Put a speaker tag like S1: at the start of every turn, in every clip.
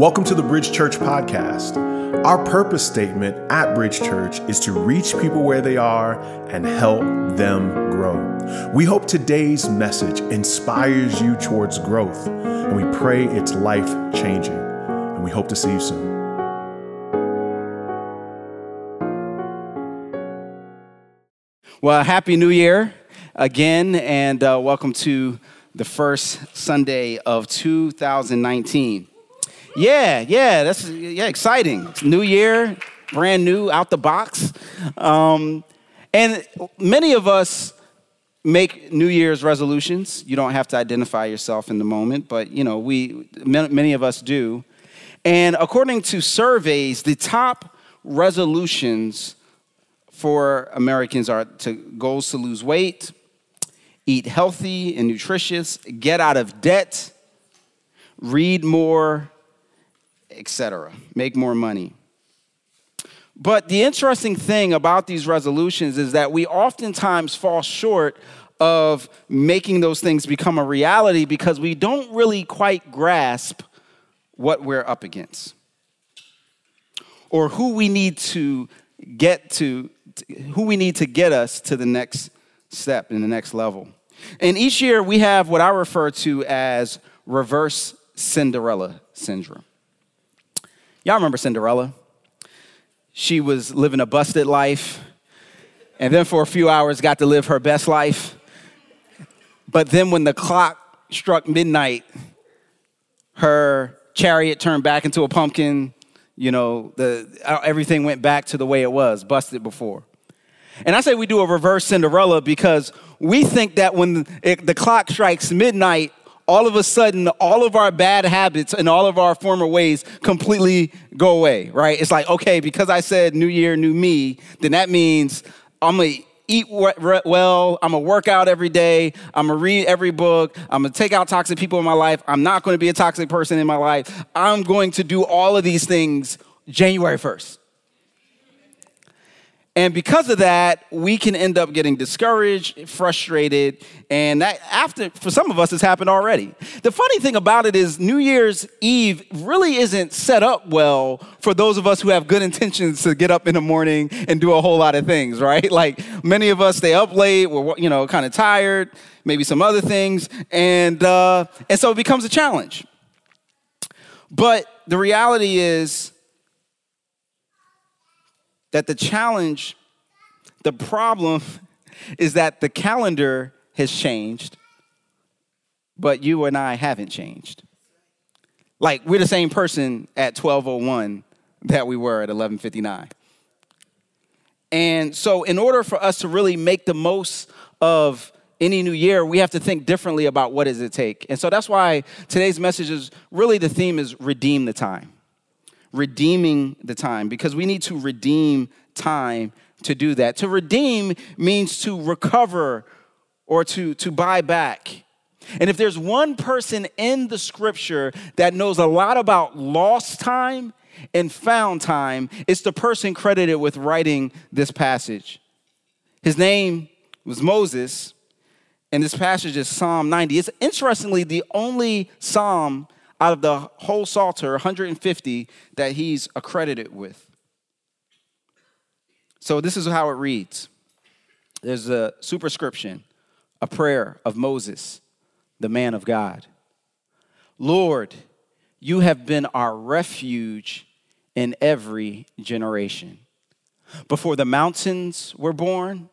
S1: Welcome to the Bridge Church podcast. Our purpose statement at Bridge Church is to reach people where they are and help them grow. We hope today's message inspires you towards growth, and we pray it's life changing. And we hope to see you soon.
S2: Well, Happy New Year again, and uh, welcome to the first Sunday of 2019. Yeah, yeah, that's yeah, exciting. It's new year, brand new, out the box. Um, and many of us make New Year's resolutions. You don't have to identify yourself in the moment, but you know, we many of us do. And according to surveys, the top resolutions for Americans are to goals to lose weight, eat healthy and nutritious, get out of debt, read more, etc. Make more money. But the interesting thing about these resolutions is that we oftentimes fall short of making those things become a reality because we don't really quite grasp what we're up against or who we need to get to who we need to get us to the next step in the next level. And each year we have what I refer to as reverse Cinderella syndrome. Y'all remember Cinderella? She was living a busted life, and then for a few hours got to live her best life. But then when the clock struck midnight, her chariot turned back into a pumpkin. You know, the, uh, everything went back to the way it was, busted before. And I say we do a reverse Cinderella because we think that when it, the clock strikes midnight, all of a sudden, all of our bad habits and all of our former ways completely go away, right? It's like, okay, because I said new year, new me, then that means I'm gonna eat well, I'm gonna work out every day, I'm gonna read every book, I'm gonna take out toxic people in my life, I'm not gonna be a toxic person in my life, I'm going to do all of these things January 1st. And because of that, we can end up getting discouraged, frustrated, and that after for some of us has happened already. The funny thing about it is New Year's Eve really isn't set up well for those of us who have good intentions to get up in the morning and do a whole lot of things, right? Like many of us stay up late, we're you know kind of tired, maybe some other things, and uh, and so it becomes a challenge. But the reality is that the challenge, the problem is that the calendar has changed, but you and I haven't changed. Like we're the same person at 1201 that we were at 1159. And so in order for us to really make the most of any new year, we have to think differently about what does it take. And so that's why today's message is really the theme is redeem the time redeeming the time because we need to redeem time to do that. To redeem means to recover or to, to buy back. And if there's one person in the scripture that knows a lot about lost time and found time, it's the person credited with writing this passage. His name was Moses, and this passage is Psalm 90. It's interestingly the only psalm out of the whole Psalter, 150 that he's accredited with. So this is how it reads there's a superscription, a prayer of Moses, the man of God. Lord, you have been our refuge in every generation. Before the mountains were born,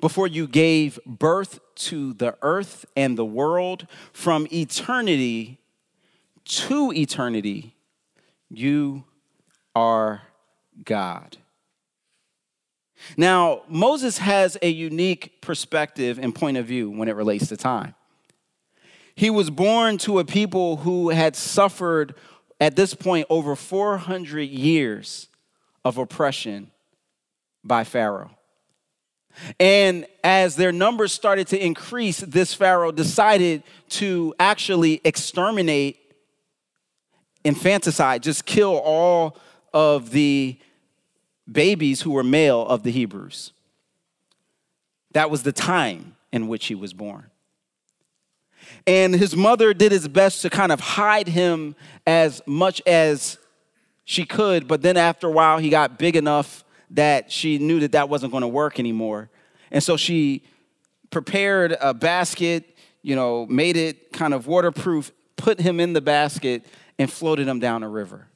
S2: before you gave birth to the earth and the world, from eternity to eternity, you are God. Now, Moses has a unique perspective and point of view when it relates to time. He was born to a people who had suffered at this point over 400 years of oppression by Pharaoh. And as their numbers started to increase, this Pharaoh decided to actually exterminate infanticide, just kill all of the babies who were male of the Hebrews. That was the time in which he was born. And his mother did his best to kind of hide him as much as she could. But then after a while, he got big enough that she knew that that wasn't going to work anymore. And so she prepared a basket, you know, made it kind of waterproof, put him in the basket, and floated him down a river.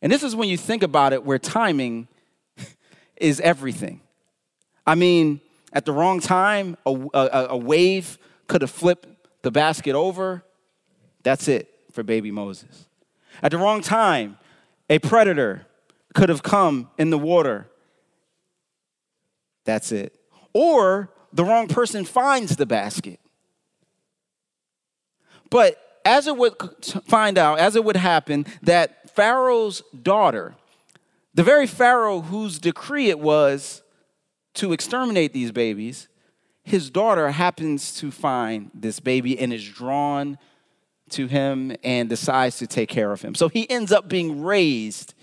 S2: And this is when you think about it, where timing is everything. I mean, at the wrong time, a, a, a wave could have flipped the basket over. That's it for baby Moses. At the wrong time, a predator could have come in the water. That's it. Or the wrong person finds the basket. But as it would find out, as it would happen, that Pharaoh's daughter, the very Pharaoh whose decree it was to exterminate these babies, his daughter happens to find this baby and is drawn to him and decides to take care of him. So he ends up being raised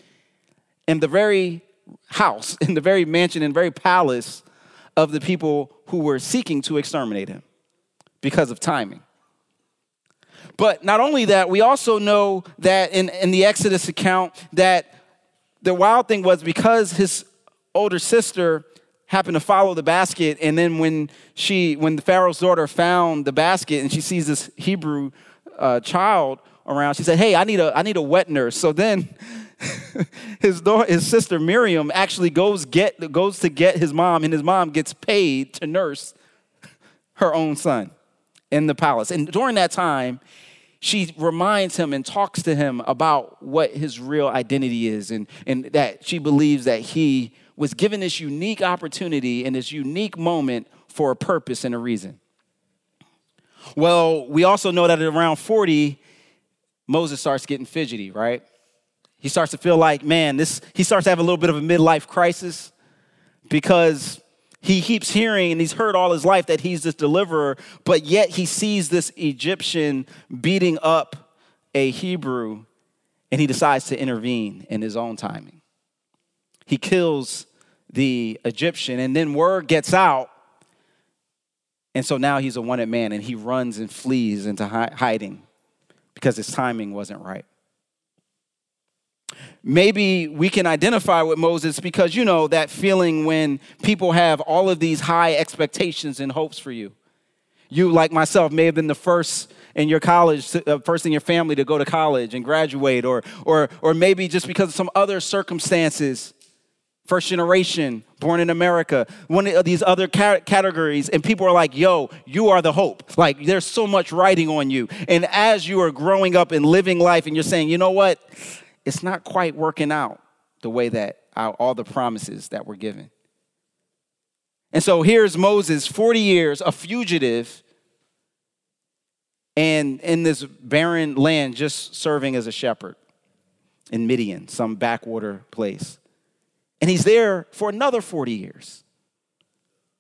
S2: in the very house, in the very mansion, in the very palace of the people who were seeking to exterminate him because of timing. But not only that, we also know that in, in the Exodus account that the wild thing was because his older sister happened to follow the basket and then when she when the pharaoh's daughter found the basket and she sees this hebrew uh, child around she said hey i need a i need a wet nurse. So then his daughter, his sister Miriam actually goes get goes to get his mom, and his mom gets paid to nurse her own son in the palace. And during that time, she reminds him and talks to him about what his real identity is, and, and that she believes that he was given this unique opportunity and this unique moment for a purpose and a reason. Well, we also know that at around 40, Moses starts getting fidgety, right? He starts to feel like, man, this, he starts to have a little bit of a midlife crisis because he keeps hearing and he's heard all his life that he's this deliverer, but yet he sees this Egyptian beating up a Hebrew and he decides to intervene in his own timing. He kills the Egyptian, and then word gets out. And so now he's a wanted man and he runs and flees into hiding because his timing wasn't right maybe we can identify with Moses because you know that feeling when people have all of these high expectations and hopes for you. You, like myself, may have been the first in your college, uh, first in your family to go to college and graduate, or, or, or maybe just because of some other circumstances, first generation, born in America, one of these other categories, and people are like, yo, you are the hope. Like, there's so much writing on you. And as you are growing up and living life, and you're saying, you know what? It's not quite working out the way that all the promises that were given. And so here's Moses, 40 years, a fugitive, and in this barren land, just serving as a shepherd in Midian, some backwater place. And he's there for another 40 years,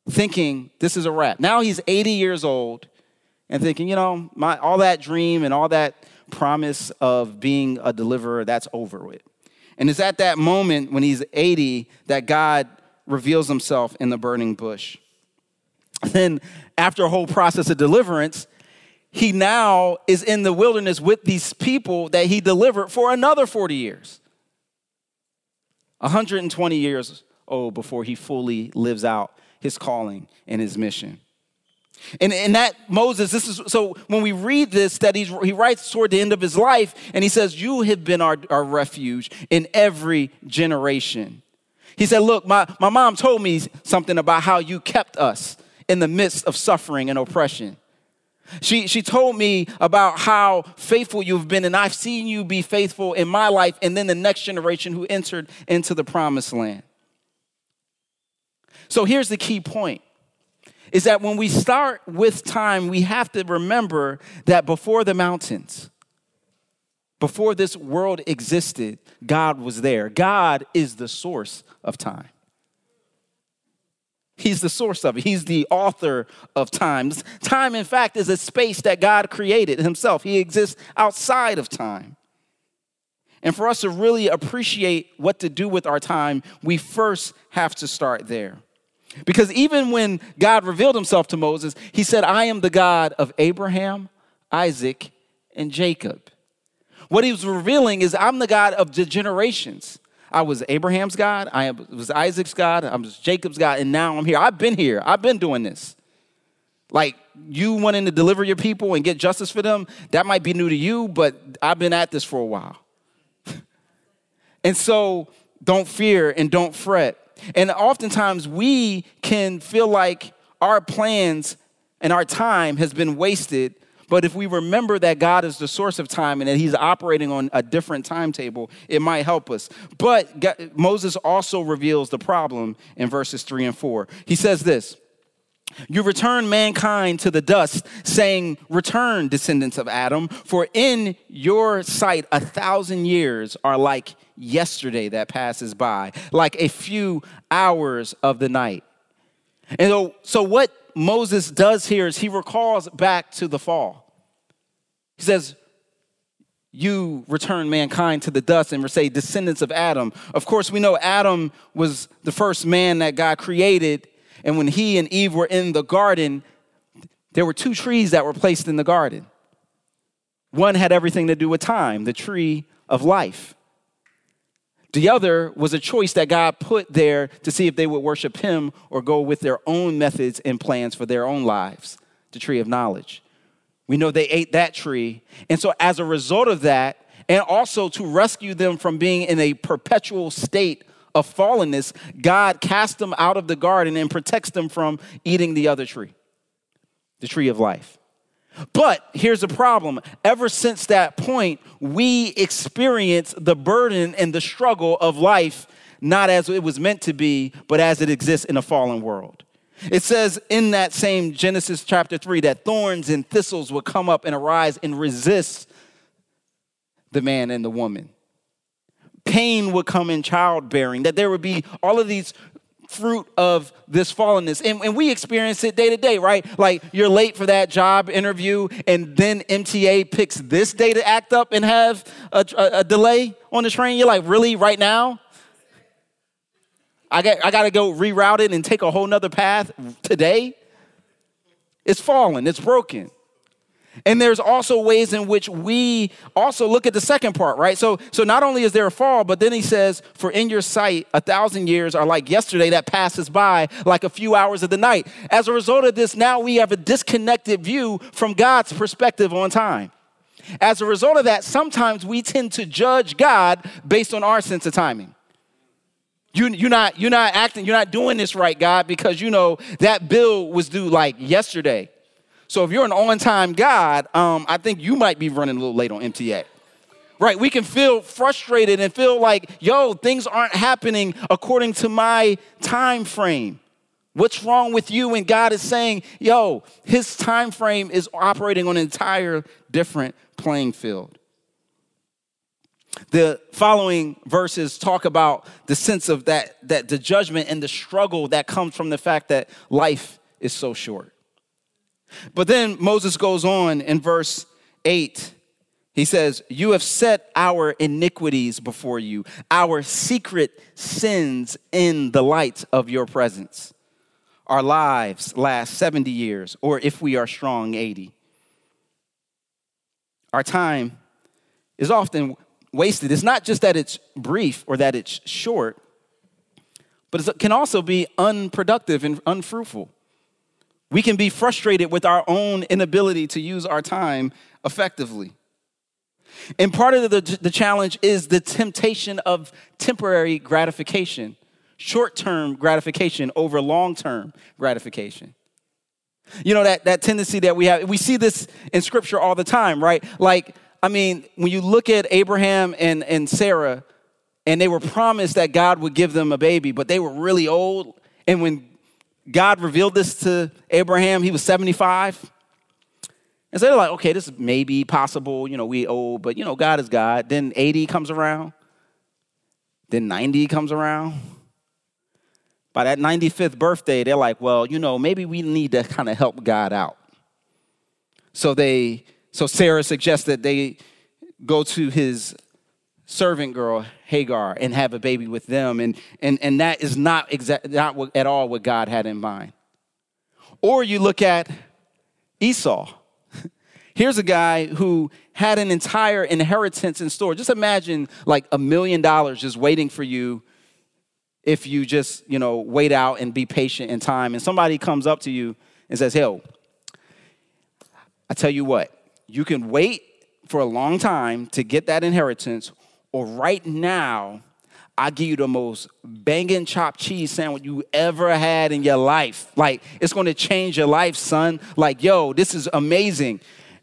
S2: thinking this is a wrap. Now he's 80 years old and thinking, you know, my, all that dream and all that promise of being a deliverer, that's over with. And it's at that moment when he's 80 that God reveals himself in the burning bush. Then, after a whole process of deliverance, he now is in the wilderness with these people that he delivered for another 40 years. 120 years old before he fully lives out his calling and his mission. And, that Moses, this is so when we read this, that he's, he writes toward the end of his life, and he says, You have been our, our refuge in every generation. He said, Look, my, my mom told me something about how you kept us in the midst of suffering and oppression. She, she told me about how faithful you've been, and I've seen you be faithful in my life, and then the next generation who entered into the promised land. So here's the key point is that when we start with time, we have to remember that before the mountains, before this world existed, God was there. God is the source of time. He's the source of it. He's the author of time. Time, in fact, is a space that God created himself. He exists outside of time. And for us to really appreciate what to do with our time, we first have to start there. Because even when God revealed himself to Moses, he said, I am the God of Abraham, Isaac, and Jacob. What he was revealing is I'm the God of the generations. I was Abraham's God, I was Isaac's God, I was Jacob's God, and now I'm here. I've been here, I've been doing this. Like you wanting to deliver your people and get justice for them, that might be new to you, but I've been at this for a while. and so don't fear and don't fret. And oftentimes we can feel like our plans and our time has been wasted. But if we remember that God is the source of time and that He's operating on a different timetable, it might help us. But Moses also reveals the problem in verses three and four. He says this You return mankind to the dust, saying, Return, descendants of Adam, for in your sight a thousand years are like yesterday that passes by, like a few hours of the night. And so, so what Moses does here is he recalls back to the fall. He says, You return mankind to the dust and say, descendants of Adam. Of course, we know Adam was the first man that God created. And when he and Eve were in the garden, there were two trees that were placed in the garden. One had everything to do with time, the tree of life. The other was a choice that God put there to see if they would worship Him or go with their own methods and plans for their own lives, the tree of knowledge. We know they ate that tree. And so, as a result of that, and also to rescue them from being in a perpetual state of fallenness, God casts them out of the garden and protects them from eating the other tree, the tree of life. But here's the problem. Ever since that point, we experience the burden and the struggle of life not as it was meant to be, but as it exists in a fallen world. It says in that same Genesis chapter 3 that thorns and thistles would come up and arise and resist the man and the woman. Pain would come in childbearing, that there would be all of these fruit of this fallenness. And, and, we experience it day to day, right? Like you're late for that job interview, and then MTA picks this day to act up and have a, a, a delay on the train. You're like, really, right now? I got, I got to go reroute it and take a whole nother path today? It's fallen, it's broken. And there's also ways in which we also look at the second part, right? So, so not only is there a fall, but then he says, For in your sight, a thousand years are like yesterday that passes by, like a few hours of the night. As a result of this, now we have a disconnected view from God's perspective on time. As a result of that, sometimes we tend to judge God based on our sense of timing. You, you're, not, you're not acting, you're not doing this right, God, because you know that bill was due like yesterday. So if you're an on time God, um, I think you might be running a little late on MTA. Right? We can feel frustrated and feel like, yo, things aren't happening according to my time frame. What's wrong with you? And God is saying, yo, his time frame is operating on an entire different playing field. The following verses talk about the sense of that, that the judgment and the struggle that comes from the fact that life is so short. But then Moses goes on in verse 8. He says, You have set our iniquities before you, our secret sins in the light of your presence. Our lives last 70 years, or if we are strong, 80. Our time is often wasted. It's not just that it's brief or that it's short, but it can also be unproductive and unfruitful. We can be frustrated with our own inability to use our time effectively. And part of the, the challenge is the temptation of temporary gratification, short term gratification over long term gratification. You know, that, that tendency that we have, we see this in scripture all the time, right? Like, I mean, when you look at Abraham and, and Sarah, and they were promised that God would give them a baby, but they were really old. And when God revealed this to Abraham, he was 75. And so they're like, okay, this may be possible. You know, we old, but you know, God is God. Then 80 comes around. Then 90 comes around. By that 95th birthday, they're like, well, you know, maybe we need to kind of help God out. So they, so Sarah suggests that they go to his servant girl Hagar and have a baby with them. And, and, and that is not, exact, not what, at all what God had in mind. Or you look at Esau. Here's a guy who had an entire inheritance in store. Just imagine like a million dollars just waiting for you if you just, you know, wait out and be patient in time. And somebody comes up to you and says, Hell, I tell you what, you can wait for a long time to get that inheritance, or right now, I give you the most banging chopped cheese sandwich you ever had in your life. Like, it's gonna change your life, son. Like, yo, this is amazing.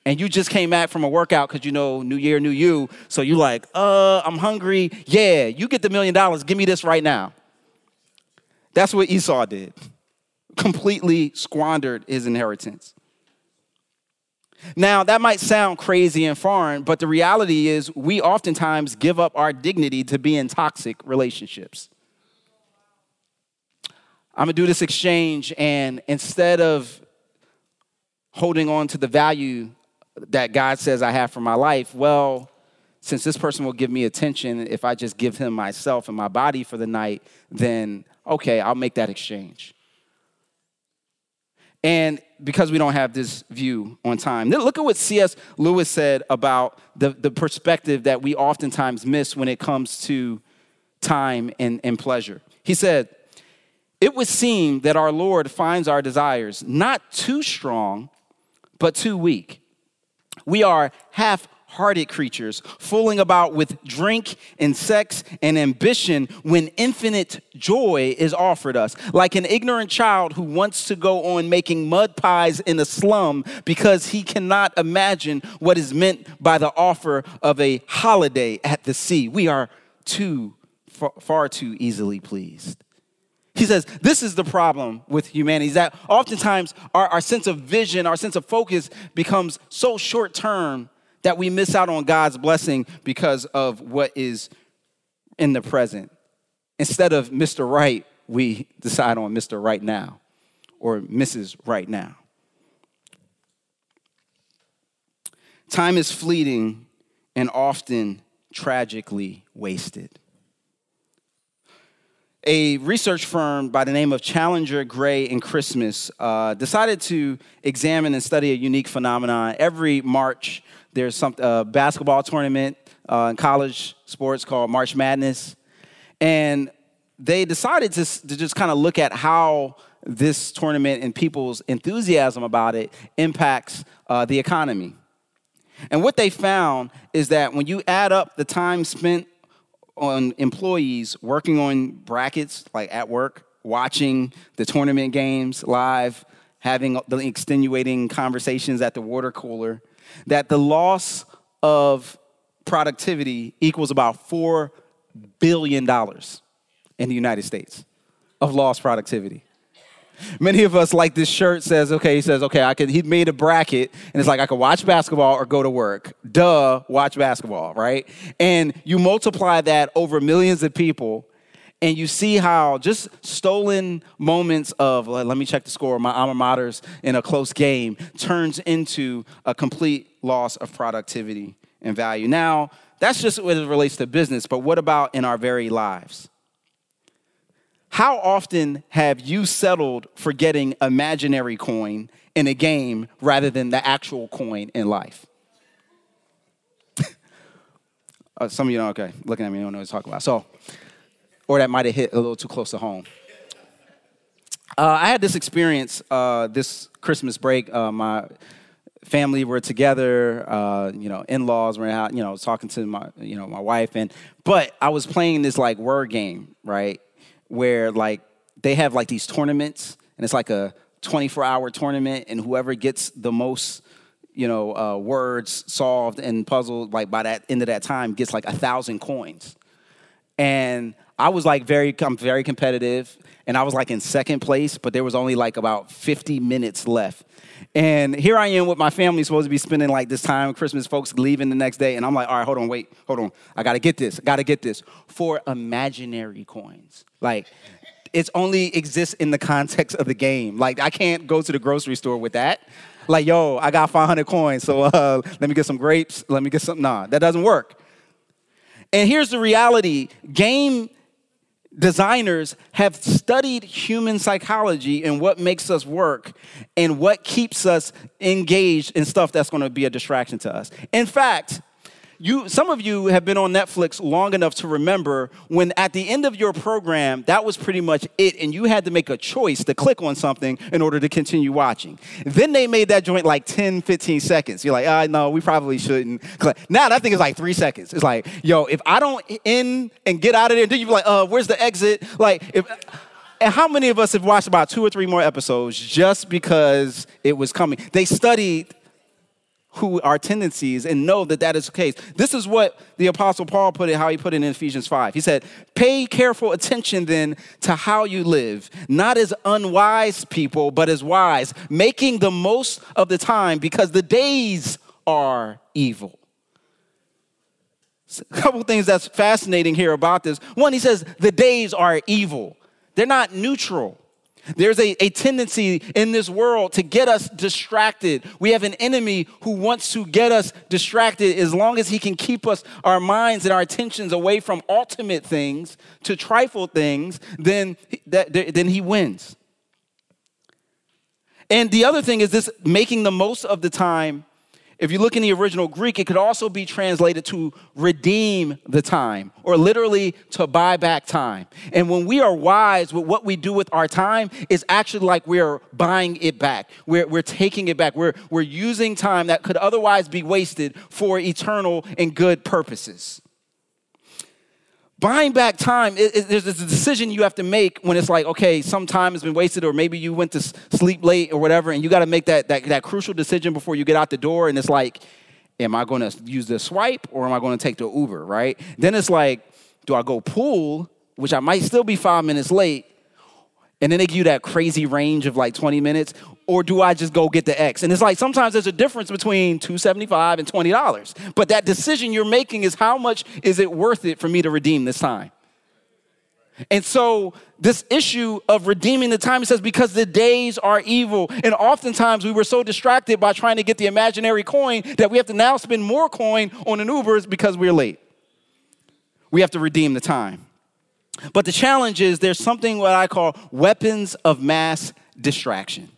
S2: And you just came back from a workout because you know new year new you. So you're like uh i'm hungry. Yeah you get the million dollars. Give me this right now. That's what esau did. Completely squandered his inheritance now that might sound crazy and foreign but the reality is we oftentimes give up our dignity to be in toxic relationships i'm gonna do this exchange and instead of holding on to the value that God says I have for my life, well, since this person will give me attention, if I just give him myself and my body for the night, then okay, I'll make that exchange. And because we don't have this view on time, look at what C.S. Lewis said about the, the perspective that we oftentimes miss when it comes to time and, and pleasure. He said, It would seem that our Lord finds our desires not too strong, but too weak. We are half hearted creatures, fooling about with drink and sex and ambition when infinite joy is offered us. Like an ignorant child who wants to go on making mud pies in a slum because he cannot imagine what is meant by the offer of a holiday at the sea. We are too, far, too easily pleased. He says, This is the problem with humanity, is that oftentimes our, our sense of vision, our sense of focus becomes so short term that we miss out on God's blessing because of what is in the present. Instead of Mr. Right, we decide on Mr. Right now or Mrs. Right now. Time is fleeting and often tragically wasted a research firm by the name of Challenger, Gray, and Christmas uh, decided to examine and study a unique phenomenon. Every March, there's some uh, basketball tournament uh, in college sports called March Madness, and they decided to, to just kind of look at how this tournament and people's enthusiasm about it impacts uh, the economy. And what they found is that when you add up the time spent on employees working on brackets, like at work, watching the tournament games live, having the extenuating conversations at the water cooler, that the loss of productivity equals about $4 billion in the United States of lost productivity. Many of us, like this shirt says, okay, he says, okay, I could, he made a bracket, and it's like I could watch basketball or go to work. Duh, watch basketball, right? And you multiply that over millions of people, and you see how just stolen moments of, let me check the score, my alma maters in a close game turns into a complete loss of productivity and value. Now, that's just what it relates to business, but what about in our very lives? How often have you settled for getting imaginary coin in a game rather than the actual coin in life? uh, some of you know, okay, looking at me, you don't know what to talk about. So, or that might have hit a little too close to home. Uh, I had this experience uh, this Christmas break. Uh, my family were together, uh, you know, in-laws were out, you know, talking to my, you know, my wife, and but I was playing this like word game, right? where like they have like these tournaments and it's like a 24 hour tournament and whoever gets the most you know uh, words solved and puzzled like by that end of that time gets like a thousand coins and i was like very i'm very competitive and i was like in second place but there was only like about 50 minutes left and here i am with my family supposed to be spending like this time christmas folks leaving the next day and i'm like all right hold on wait hold on i gotta get this gotta get this for imaginary coins like, it's only exists in the context of the game. Like, I can't go to the grocery store with that. Like, yo, I got 500 coins, so uh, let me get some grapes. Let me get some. Nah, that doesn't work. And here's the reality: game designers have studied human psychology and what makes us work and what keeps us engaged in stuff that's going to be a distraction to us. In fact, you some of you have been on Netflix long enough to remember when at the end of your program that was pretty much it and you had to make a choice to click on something in order to continue watching. Then they made that joint like 10 15 seconds. You're like, "Ah, oh, no, we probably shouldn't." Now that thing is like 3 seconds. It's like, "Yo, if I don't in and get out of there, then you're like, "Uh, where's the exit?" Like if and how many of us have watched about two or three more episodes just because it was coming? They studied who our tendencies and know that that is the case. This is what the apostle Paul put it how he put it in Ephesians 5. He said, "Pay careful attention then to how you live, not as unwise people, but as wise, making the most of the time because the days are evil." A couple things that's fascinating here about this. One, he says the days are evil. They're not neutral. There's a, a tendency in this world to get us distracted. We have an enemy who wants to get us distracted as long as he can keep us, our minds and our attentions away from ultimate things to trifle things, then, that, then he wins. And the other thing is this making the most of the time if you look in the original Greek, it could also be translated to redeem the time or literally to buy back time. And when we are wise with what we do with our time, it's actually like we're buying it back. We're, we're taking it back. We're, we're using time that could otherwise be wasted for eternal and good purposes. Buying back time, there's a decision you have to make when it's like, okay, some time has been wasted, or maybe you went to sleep late or whatever, and you got to make that, that, that crucial decision before you get out the door. And it's like, am I going to use the swipe or am I going to take the Uber, right? Then it's like, do I go pool, which I might still be five minutes late, and then they give you that crazy range of like 20 minutes, or do I just go get the X? And it's like sometimes there's a difference between 275 and $20. But that decision you're making is how much is it worth it for me to redeem this time? And so, this issue of redeeming the time, it says, because the days are evil. And oftentimes we were so distracted by trying to get the imaginary coin that we have to now spend more coin on an Ubers because we're late. We have to redeem the time. But the challenge is there's something what I call weapons of mass distraction.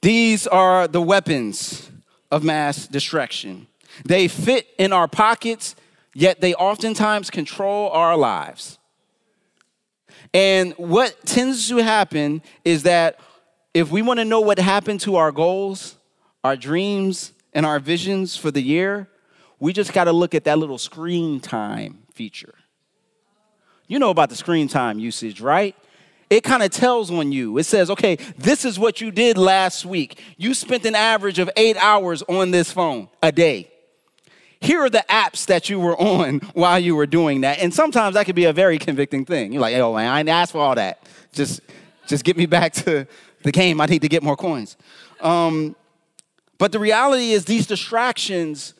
S2: These are the weapons of mass distraction. They fit in our pockets, yet they oftentimes control our lives. And what tends to happen is that if we want to know what happened to our goals, our dreams, and our visions for the year, we just got to look at that little screen time feature. You know about the screen time usage, right? It kind of tells on you. It says, okay, this is what you did last week. You spent an average of eight hours on this phone a day. Here are the apps that you were on while you were doing that. And sometimes that could be a very convicting thing. You're like, oh man, I didn't ask for all that. Just, just get me back to the game. I need to get more coins. Um, but the reality is, these distractions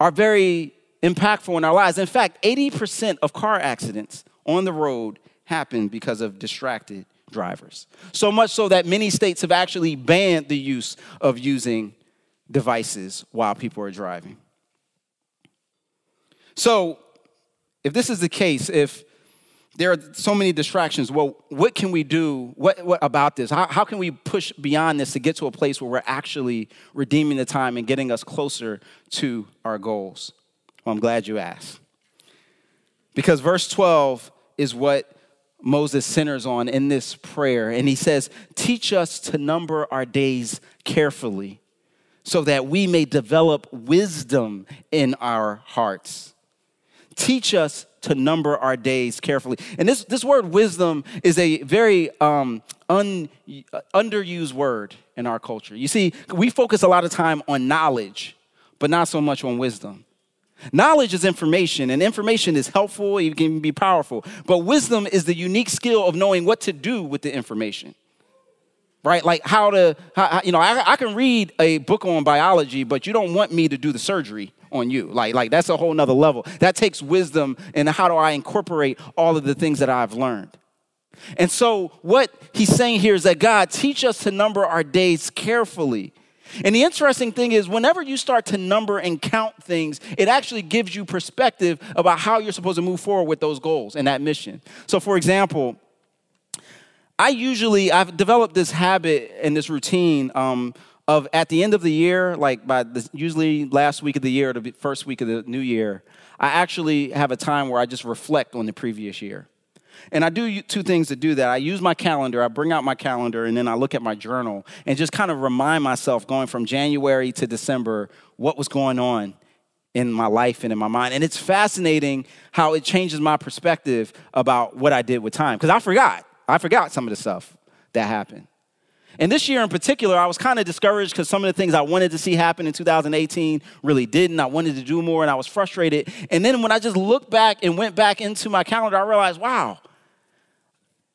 S2: are very impactful in our lives. In fact, 80% of car accidents on the road happen because of distracted drivers. So much so that many states have actually banned the use of using devices while people are driving. So, if this is the case, if there are so many distractions, well, what can we do? What, what about this? How, how can we push beyond this to get to a place where we're actually redeeming the time and getting us closer to our goals? Well, I'm glad you asked. Because verse 12 is what Moses centers on in this prayer. And he says, Teach us to number our days carefully so that we may develop wisdom in our hearts. Teach us to number our days carefully. And this, this word wisdom is a very um, un, underused word in our culture. You see, we focus a lot of time on knowledge, but not so much on wisdom. Knowledge is information, and information is helpful, it can be powerful. But wisdom is the unique skill of knowing what to do with the information. Right? Like how to, how, you know, I, I can read a book on biology, but you don't want me to do the surgery on you. Like, like that's a whole nother level. That takes wisdom, and how do I incorporate all of the things that I've learned? And so, what he's saying here is that God, teach us to number our days carefully And the interesting thing is, whenever you start to number and count things, it actually gives you perspective about how you're supposed to move forward with those goals and that mission. So, for example, I usually I've developed this habit and this routine um, of at the end of the year, like by the, usually last week of the year or the first week of the new year, I actually have a time where I just reflect on the previous year. And I do two things to do that. I use my calendar, I bring out my calendar, and then I look at my journal and just kind of remind myself going from January to December what was going on in my life and in my mind. And it's fascinating how it changes my perspective about what I did with time. Because I forgot. I forgot some of the stuff that happened. And this year in particular, I was kind of discouraged because some of the things I wanted to see happen in 2018 really didn't. I wanted to do more and I was frustrated. And then when I just looked back and went back into my calendar, I realized, wow,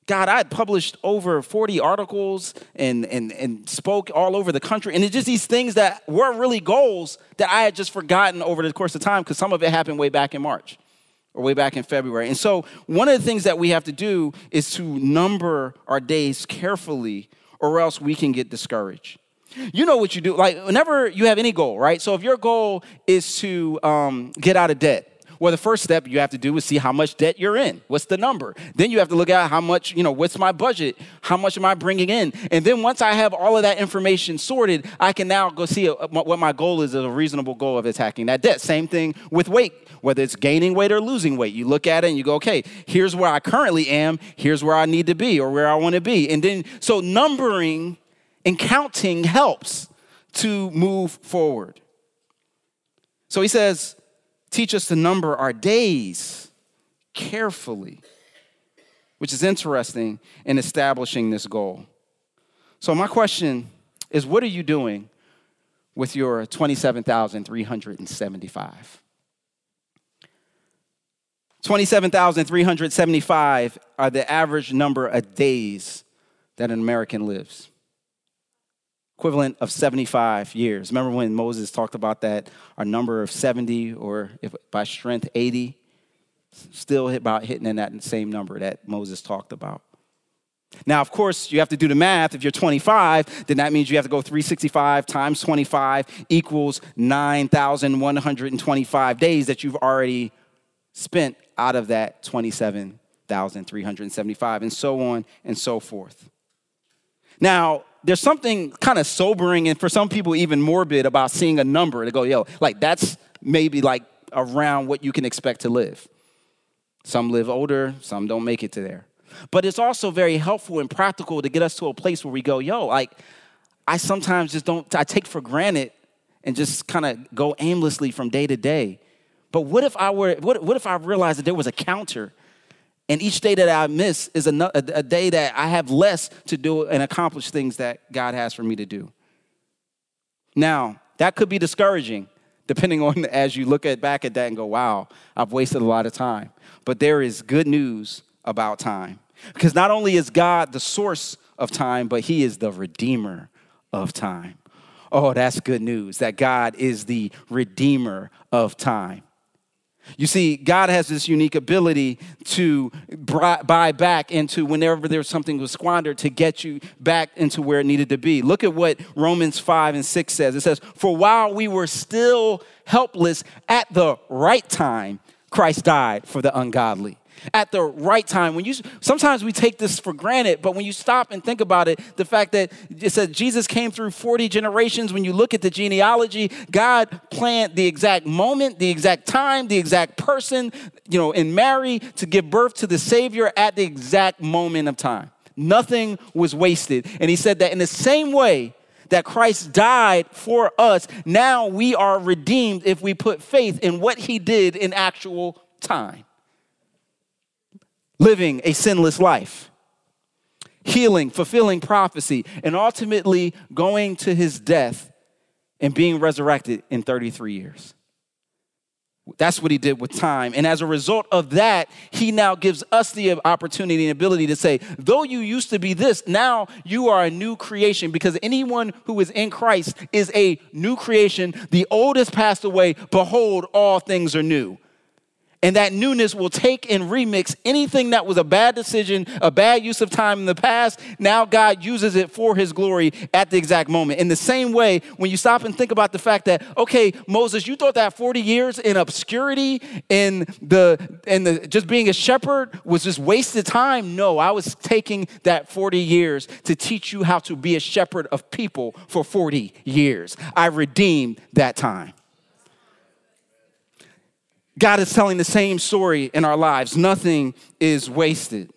S2: God, I had published over 40 articles and, and, and spoke all over the country. And it's just these things that were really goals that I had just forgotten over the course of time because some of it happened way back in March or way back in February. And so, one of the things that we have to do is to number our days carefully, or else we can get discouraged. You know what you do, like whenever you have any goal, right? So, if your goal is to um, get out of debt, well, the first step you have to do is see how much debt you're in. What's the number? Then you have to look at how much, you know, what's my budget? How much am I bringing in? And then once I have all of that information sorted, I can now go see what my goal is, a reasonable goal of attacking that debt. Same thing with weight whether it's gaining weight or losing weight. You look at it and you go, okay, here's where I currently am, here's where I need to be or where I want to be. And then, so numbering and counting helps to move forward. So he says, teach us to number our days carefully, which is interesting in establishing this goal. So, my question is what are you doing with your 27,375? 27,375 are the average number of days that an American lives. Equivalent of 75 years. Remember when Moses talked about that, our number of 70 or if by strength 80? Still about hitting in that same number that Moses talked about. Now, of course, you have to do the math. If you're 25, then that means you have to go 365 times 25 equals 9,125 days that you've already spent out of that 27,375, and so on and so forth. Now, there's something kind of sobering and for some people even morbid about seeing a number to go, yo, like that's maybe like around what you can expect to live. Some live older, some don't make it to there. But it's also very helpful and practical to get us to a place where we go, yo, like I sometimes just don't, I take for granted and just kind of go aimlessly from day to day. But what if I were, what, what if I realized that there was a counter and each day that I miss is a, day that I have less to do and accomplish things that God has for me to do. Now, that could be discouraging, depending on as you look at back at that and go, wow, I've wasted a lot of time. But there is good news about time. Because not only is God the source of time, but He is the redeemer of time. Oh, that's good news that God is the redeemer of time. You see, God has this unique ability to buy back into whenever there's something was squandered to get you back into where it needed to be. Look at what Romans 5 and 6 says. It says, For while we were still helpless at the right time, Christ died for the ungodly at the right time. When you sometimes we take this for granted, but when you stop and think about it, the fact that it says Jesus came through 40 generations, when you look at the genealogy, God planned the exact moment, the exact time, the exact person, you know, in Mary to give birth to the Savior at the exact moment of time. Nothing was wasted. And he said that in the same way that Christ died for us, now we are redeemed if we put faith in what he did in actual time living a sinless life, healing, fulfilling prophecy, and ultimately going to his death and being resurrected in 33 years. That's what he did with time. And as a result of that, he now gives us the opportunity and ability to say, though you used to be this, now you are a new creation because anyone who is in Christ is a new creation. The old has passed away. Behold, all things are new. And that newness will take and remix anything that was a bad decision, a bad use of time in the past. Now God uses it for his glory at the exact moment. In the same way, when you stop and think about the fact that, okay, Moses, you thought that 40 years in obscurity in the in the just being a shepherd was just wasted time. No, I was taking that 40 years to teach you how to be a shepherd of people for 40 years. I redeemed that time. God is telling the same story in our lives. Nothing is wasted.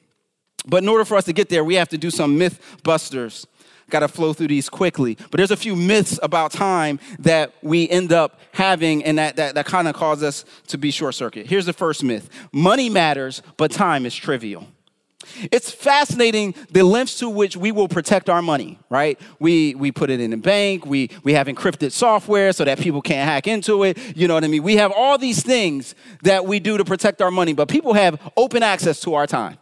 S2: But in order for us to get there, we have to do some myth busters. Got to flow through these quickly. But there's a few myths about time that we end up having, and that, that, that kind of cause us to be short circuit. Here's the first myth money matters, but time is trivial. It's fascinating the lengths to which we will protect our money, right? We, we put it in the bank, we, we have encrypted software so that people can't hack into it. You know what I mean? We have all these things that we do to protect our money, but people have open access to our time.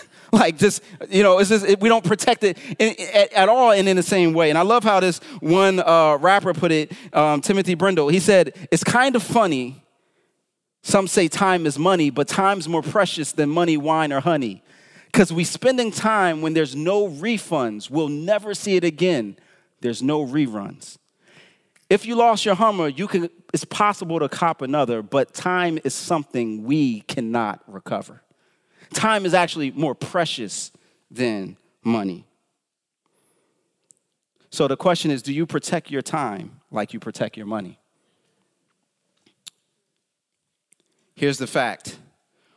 S2: like just you know it's just it, we don't protect it in, at, at, all and in the same way and i love how this one uh, rapper put it um, timothy brindle he said it's kind of funny some say time is money, but time's more precious than money, wine, or honey. Because we spending time when there's no refunds. We'll never see it again. There's no reruns. If you lost your Hummer, you can, it's possible to cop another, but time is something we cannot recover. Time is actually more precious than money. So the question is do you protect your time like you protect your money? Here's the fact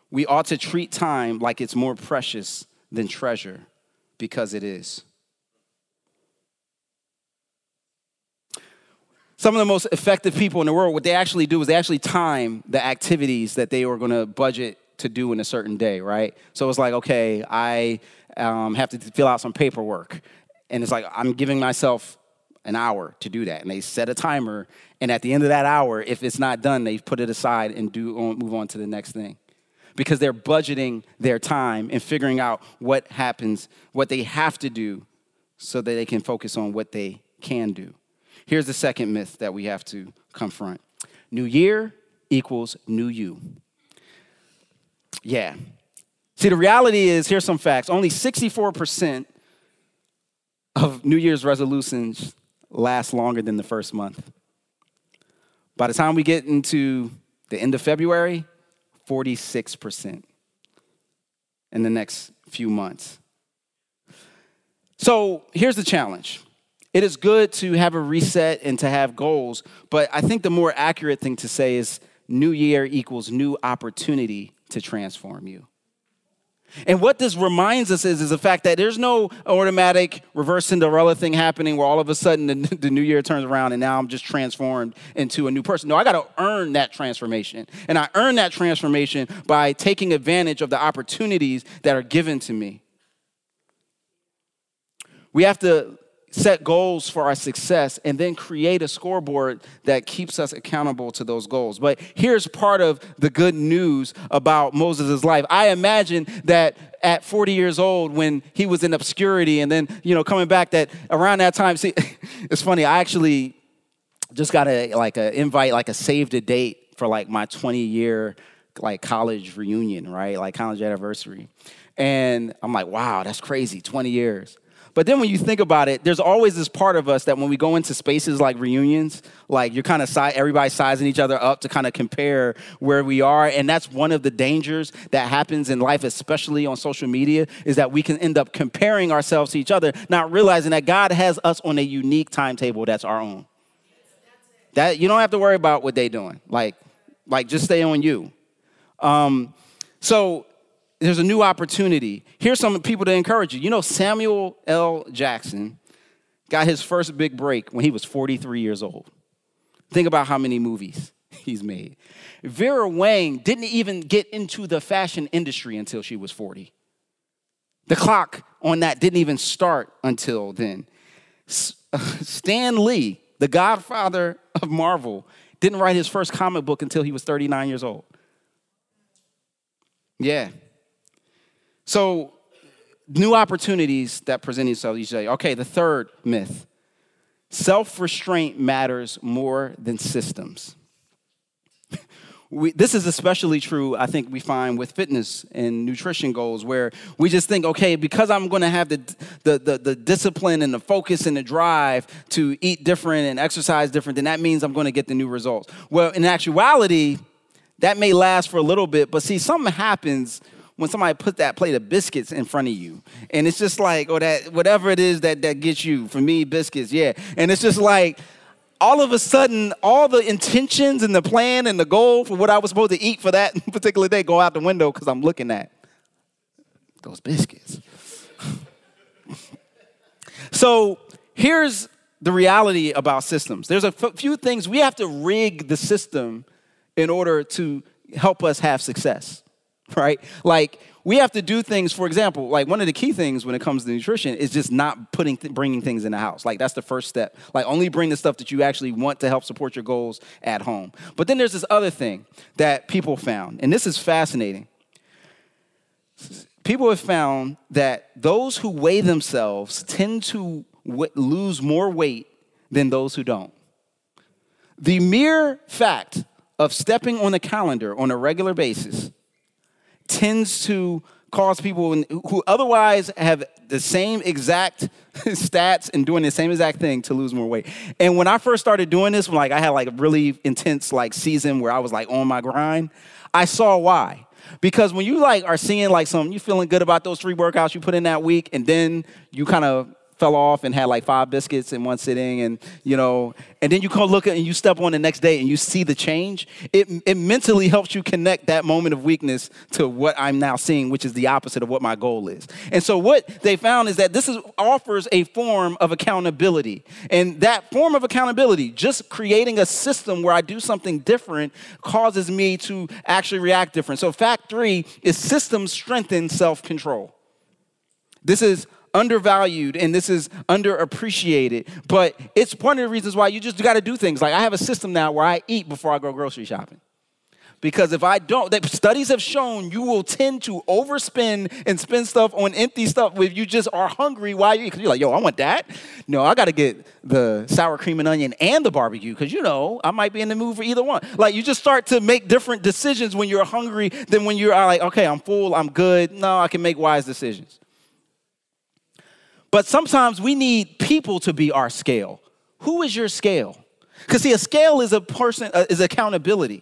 S2: we ought to treat time like it's more precious than treasure because it is. Some of the most effective people in the world, what they actually do is they actually time the activities that they were going to budget to do in a certain day, right? So it's like, okay, I um, have to fill out some paperwork. And it's like, I'm giving myself an hour to do that. And they set a timer. And at the end of that hour, if it's not done, they put it aside and do move on to the next thing. Because they're budgeting their time and figuring out what happens, what they have to do so that they can focus on what they can do. Here's the second myth that we have to confront New year equals new you. Yeah. See, the reality is here's some facts only 64% of New Year's resolutions last longer than the first month. By the time we get into the end of February, 46% in the next few months. So here's the challenge. It is good to have a reset and to have goals, but I think the more accurate thing to say is new year equals new opportunity to transform you. And what this reminds us is, is the fact that there's no automatic reverse Cinderella thing happening where all of a sudden the, the new year turns around and now I'm just transformed into a new person. No, I got to earn that transformation. And I earn that transformation by taking advantage of the opportunities that are given to me. We have to set goals for our success, and then create a scoreboard that keeps us accountable to those goals. But here's part of the good news about Moses' life. I imagine that at 40 years old, when he was in obscurity, and then, you know, coming back that around that time, see, it's funny, I actually just got a like a invite, like a save the date for like my 20 year like college reunion, right? Like college anniversary. And I'm like, wow, that's crazy, 20 years. But then when you think about it, there's always this part of us that when we go into spaces like reunions, like you're kind of si- everybody sizing each other up to kind of compare where we are, and that's one of the dangers that happens in life, especially on social media, is that we can end up comparing ourselves to each other, not realizing that God has us on a unique timetable that's our own. That you don't have to worry about what they're doing. Like, like just stay on you. Um, so there's a new opportunity. Here's some people to encourage you. You know, Samuel L. Jackson got his first big break when he was 43 years old. Think about how many movies he's made. Vera Wang didn't even get into the fashion industry until she was 40. The clock on that didn't even start until then. Stan Lee, the godfather of Marvel, didn't write his first comic book until he was 39 years old. Yeah, so, new opportunities that present themselves each day. Okay, the third myth self restraint matters more than systems. We, this is especially true, I think, we find with fitness and nutrition goals, where we just think, okay, because I'm going to have the, the, the, the, discipline and the focus and the drive to eat different and exercise different, then that means I'm going to get the new results. Well, in actuality, that may last for a little bit, but see, something happens when somebody puts that plate of biscuits in front of you. And it's just like, or that whatever it is that, that gets you. For me, biscuits, yeah. And it's just like, all of a sudden, all the intentions and the plan and the goal for what I was supposed to eat for that particular day go out the window because I'm looking at those biscuits. so here's the reality about systems there's a f- few things we have to rig the system in order to help us have success, right? Like, we have to do things for example like one of the key things when it comes to nutrition is just not putting th- bringing things in the house. Like that's the first step. Like only bring the stuff that you actually want to help support your goals at home. But then there's this other thing that people found and this is fascinating. People have found that those who weigh themselves tend to w- lose more weight than those who don't. The mere fact of stepping on the calendar on a regular basis tends to cause people who otherwise have the same exact stats and doing the same exact thing to lose more weight. And when I first started doing this, like I had like a really intense like season where I was like on my grind, I saw why. Because when you like are seeing like some, you feeling good about those three workouts you put in that week, and then you kind of fell off and had like five biscuits in one sitting and you know and then you come look at and you step on the next day and you see the change it, it mentally helps you connect that moment of weakness to what i'm now seeing which is the opposite of what my goal is. And so what they found is that this is, offers a form of accountability. And that form of accountability just creating a system where i do something different causes me to actually react different. So fact three is systems strengthen self-control. This is undervalued and this is underappreciated. But it's one of the reasons why you just got to do things. Like I have a system now where I eat before I go grocery shopping. Because if I don't, that studies have shown you will tend to overspend and spend stuff on empty stuff if you just are hungry while you eat. You're like, yo, I want that. No, I got to get the sour cream and onion and the barbecue because you know I might be in the mood for either one. Like you just start to make different decisions when you're hungry than when you're like, okay, I'm full, I'm good. No, I can make wise decisions. But sometimes we need people to be our scale. Who is your scale? Because see, a scale is a person uh, is accountability.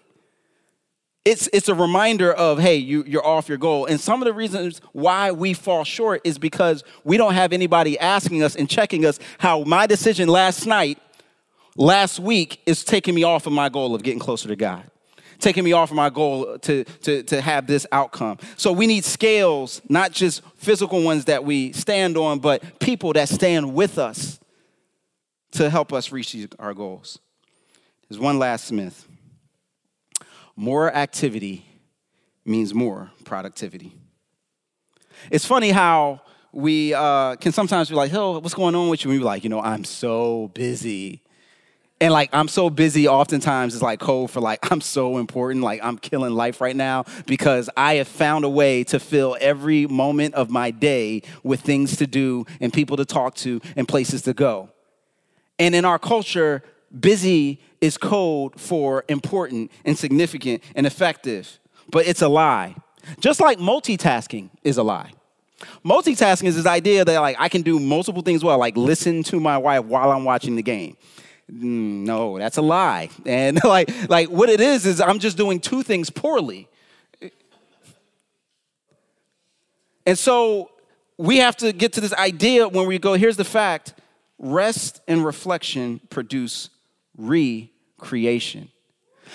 S2: It's it's a reminder of hey, you, you're off your goal. And some of the reasons why we fall short is because we don't have anybody asking us and checking us how my decision last night, last week, is taking me off of my goal of getting closer to God taking me off of my goal to, to, to have this outcome. So we need scales, not just physical ones that we stand on, but people that stand with us to help us reach our goals. There's one last myth more activity means more productivity. It's funny how we uh, can sometimes be like, oh, what's going on with you? And we're like, you know, I'm so busy. And like I'm so busy oftentimes it's like code for like I'm so important, like I'm killing life right now because I have found a way to fill every moment of my day with things to do and people to talk to and places to go. And in our culture, busy is code for important and significant and effective, but it's a lie. Just like multitasking is a lie. Multitasking is this idea that like I can do multiple things well, like listen to my wife while I'm watching the game. Mm, no, that's a lie. And like, like what it is is I'm just doing two things poorly. And so we have to get to this idea when we go, here's the fact rest and reflection produce recreation.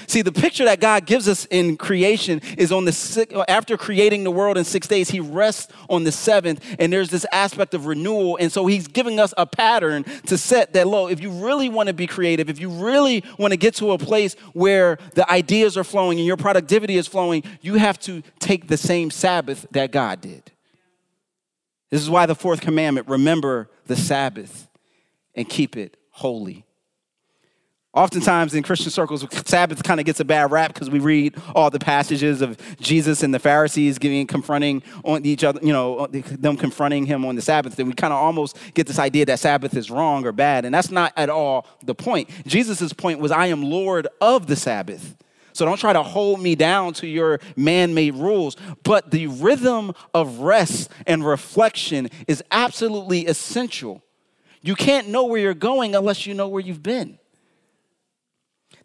S2: See, the picture that God gives us in creation is on the six, after creating the world in six days, He rests on the seventh, and there's this aspect of renewal. And so He's giving us a pattern to set that low. If you really want to be creative, if you really want to get to a place where the ideas are flowing and your productivity is flowing, you have to take the same Sabbath that God did. This is why the fourth commandment remember the Sabbath and keep it holy. Oftentimes in Christian circles, Sabbath kind of gets a bad rap because we read all the passages of Jesus and the Pharisees giving, confronting on each other, you know, them confronting him on the Sabbath. Then we kind of almost get this idea that Sabbath is wrong or bad. And that's not at all the point. Jesus' point was, I am Lord of the Sabbath. So don't try to hold me down to your man made rules. But the rhythm of rest and reflection is absolutely essential. You can't know where you're going unless you know where you've been.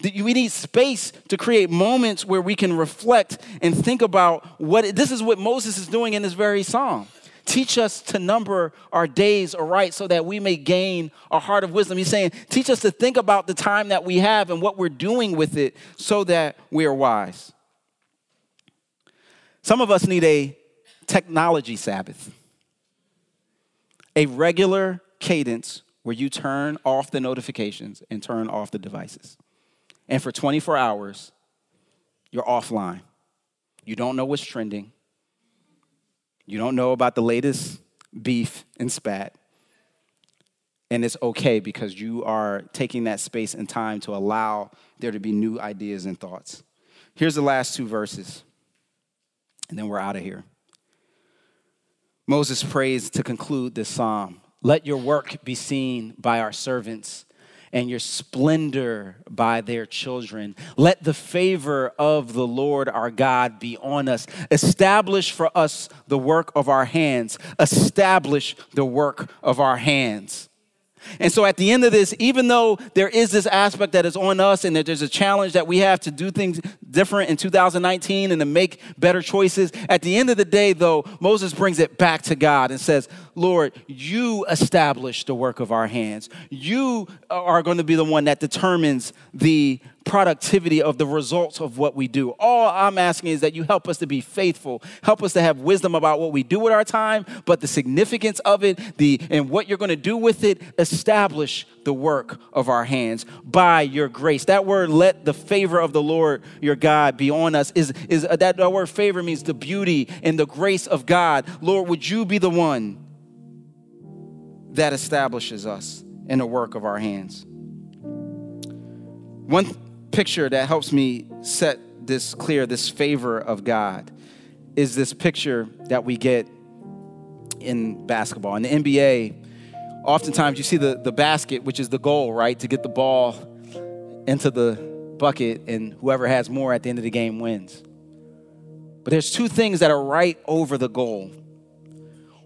S2: We need space to create moments where we can reflect and think about what this is what Moses is doing in this very psalm. Teach us to number our days aright so that we may gain a heart of wisdom. He's saying, teach us to think about the time that we have and what we're doing with it so that we are wise. Some of us need a technology Sabbath, a regular cadence where you turn off the notifications and turn off the devices. And for 24 hours, you're offline. You don't know what's trending. You don't know about the latest beef and spat. And it's okay because you are taking that space and time to allow there to be new ideas and thoughts. Here's the last two verses, and then we're out of here. Moses prays to conclude this psalm Let your work be seen by our servants and your splendor by their children. Let the favor of the Lord our God be on us. Establish for us the work of our hands. Establish the work of our hands. And so at the end of this, even though there is this aspect that is on us and that there's a challenge that we have to do things different in 2019 and to make better choices, at the end of the day, though, Moses brings it back to God and says, Lord, you establish the work of our hands. You are going to be the one that determines the productivity of the results of what we do. All I'm asking is that you help us to be faithful, help us to have wisdom about what we do with our time, but the significance of it, the and what you're going to do with it, establish the work of our hands by your grace. That word let the favor of the Lord your God be on us is is uh, that, that word favor means the beauty and the grace of God. Lord, would you be the one that establishes us in the work of our hands? One picture that helps me set this clear, this favor of God, is this picture that we get in basketball. In the NBA, oftentimes you see the, the basket, which is the goal, right? To get the ball into the bucket, and whoever has more at the end of the game wins. But there's two things that are right over the goal.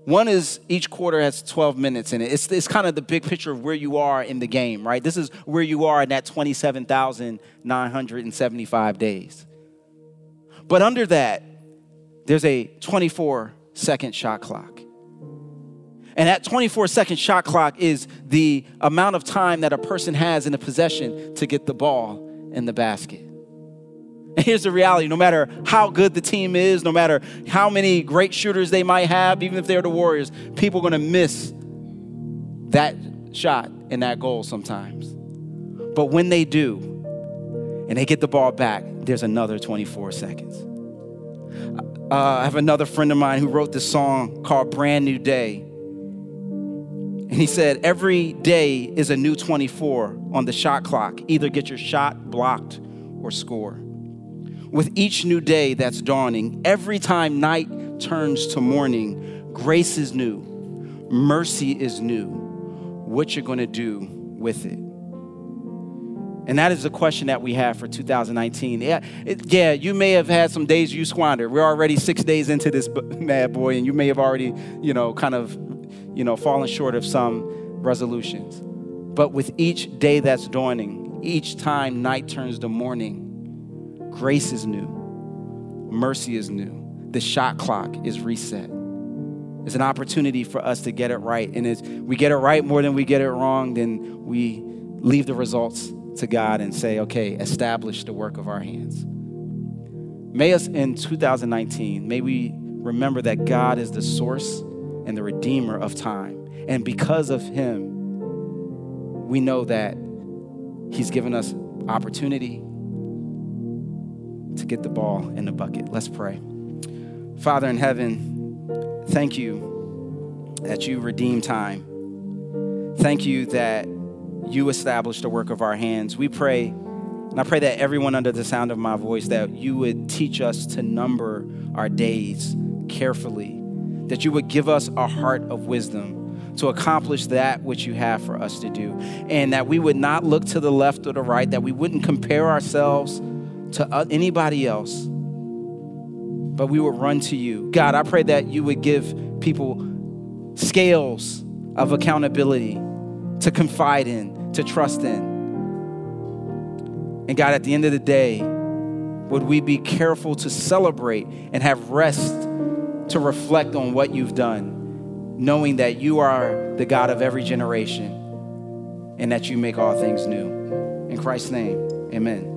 S2: One is each quarter has 12 minutes in it. It's, it's kind of the big picture of where you are in the game, right? This is where you are in that 27,975 days. But under that, there's a 24 second shot clock. And that 24 second shot clock is the amount of time that a person has in a possession to get the ball in the basket. And here's the reality no matter how good the team is, no matter how many great shooters they might have, even if they're the Warriors, people are going to miss that shot and that goal sometimes. But when they do, and they get the ball back, there's another 24 seconds. Uh, I have another friend of mine who wrote this song called Brand New Day. And he said, Every day is a new 24 on the shot clock. Either get your shot blocked or score with each new day that's dawning, every time night turns to morning, grace is new, mercy is new. What you're going to do with it. And that is the question that we have for 2019. Yeah, it, yeah, you may have had some days you squandered. We're already six days into this mad boy, and you may have already, you know, kind of, you know, fallen short of some resolutions. But with each day that's dawning, each time night turns to morning, Grace is new, mercy is new. The shot clock is reset. It's an opportunity for us to get it right. And if we get it right more than we get it wrong, then we leave the results to God and say, okay, establish the work of our hands. May us in 2019, may we remember that God is the source and the redeemer of time. And because of him, we know that he's given us opportunity, to get the ball in the bucket. Let's pray. Father in heaven, thank you that you redeem time. Thank you that you established the work of our hands. We pray, and I pray that everyone under the sound of my voice, that you would teach us to number our days carefully, that you would give us a heart of wisdom to accomplish that which you have for us to do, and that we would not look to the left or the right, that we wouldn't compare ourselves to anybody else, but we would run to you. God, I pray that you would give people scales of accountability to confide in, to trust in. And God, at the end of the day, would we be careful to celebrate and have rest to reflect on what you've done, knowing that you are the God of every generation and that you make all things new. In Christ's name, amen.